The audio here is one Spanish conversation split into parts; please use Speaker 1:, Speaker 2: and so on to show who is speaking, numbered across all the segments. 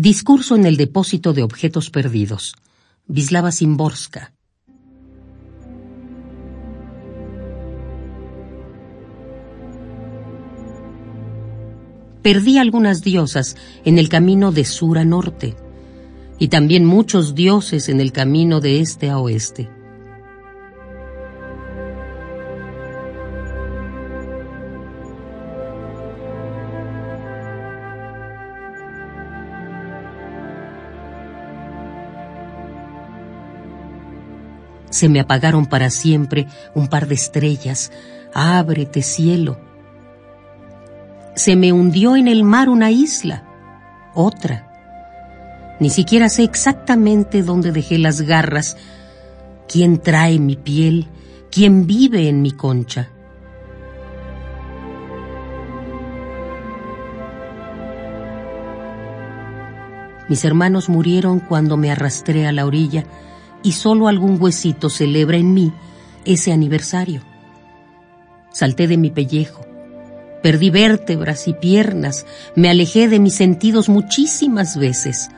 Speaker 1: Discurso en el depósito de objetos perdidos. Vislava Simborska. Perdí algunas diosas en el camino de sur a norte y también muchos dioses en el camino de este a oeste. Se me apagaron para siempre un par de estrellas. Ábrete, cielo. Se me hundió en el mar una isla. Otra. Ni siquiera sé exactamente dónde dejé las garras. ¿Quién trae mi piel? ¿Quién vive en mi concha? Mis hermanos murieron cuando me arrastré a la orilla y solo algún huesito celebra en mí ese aniversario. Salté de mi pellejo, perdí vértebras y piernas, me alejé de mis sentidos muchísimas veces.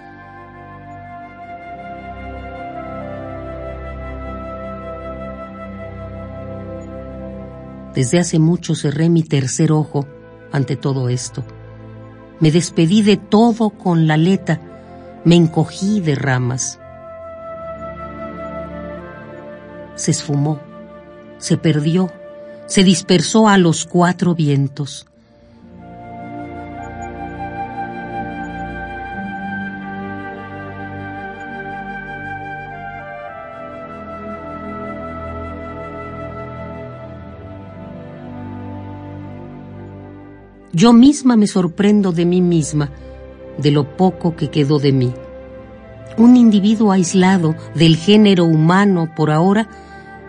Speaker 1: Desde hace mucho cerré mi tercer ojo ante todo esto. Me despedí de todo con la aleta, me encogí de ramas. Se esfumó, se perdió, se dispersó a los cuatro vientos. Yo misma me sorprendo de mí misma, de lo poco que quedó de mí un individuo aislado del género humano por ahora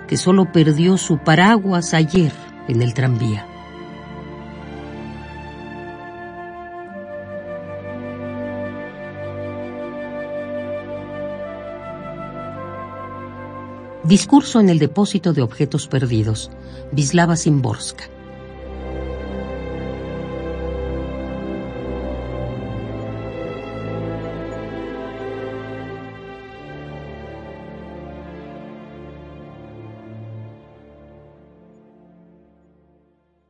Speaker 1: que solo perdió su paraguas ayer en el tranvía. Discurso en el depósito de objetos perdidos. Vislava Simborska.